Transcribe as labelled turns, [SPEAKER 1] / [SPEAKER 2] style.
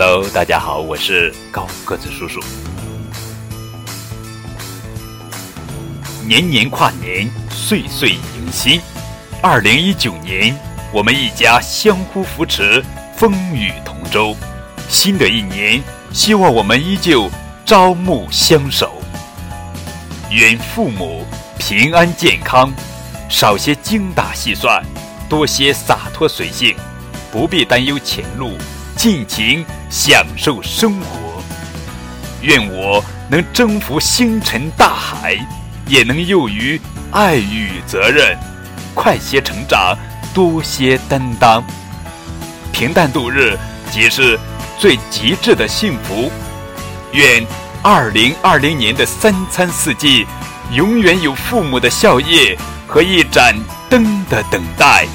[SPEAKER 1] Hello，大家好，我是高个子叔叔。年年跨年，岁岁迎新。二零一九年，我们一家相互扶持，风雨同舟。新的一年，希望我们依旧朝暮相守。愿父母平安健康，少些精打细算，多些洒脱随性，不必担忧前路。尽情享受生活，愿我能征服星辰大海，也能囿于爱与责任，快些成长，多些担当。平淡度日即是最极致的幸福。愿二零二零年的三餐四季，永远有父母的笑靥和一盏灯的等待。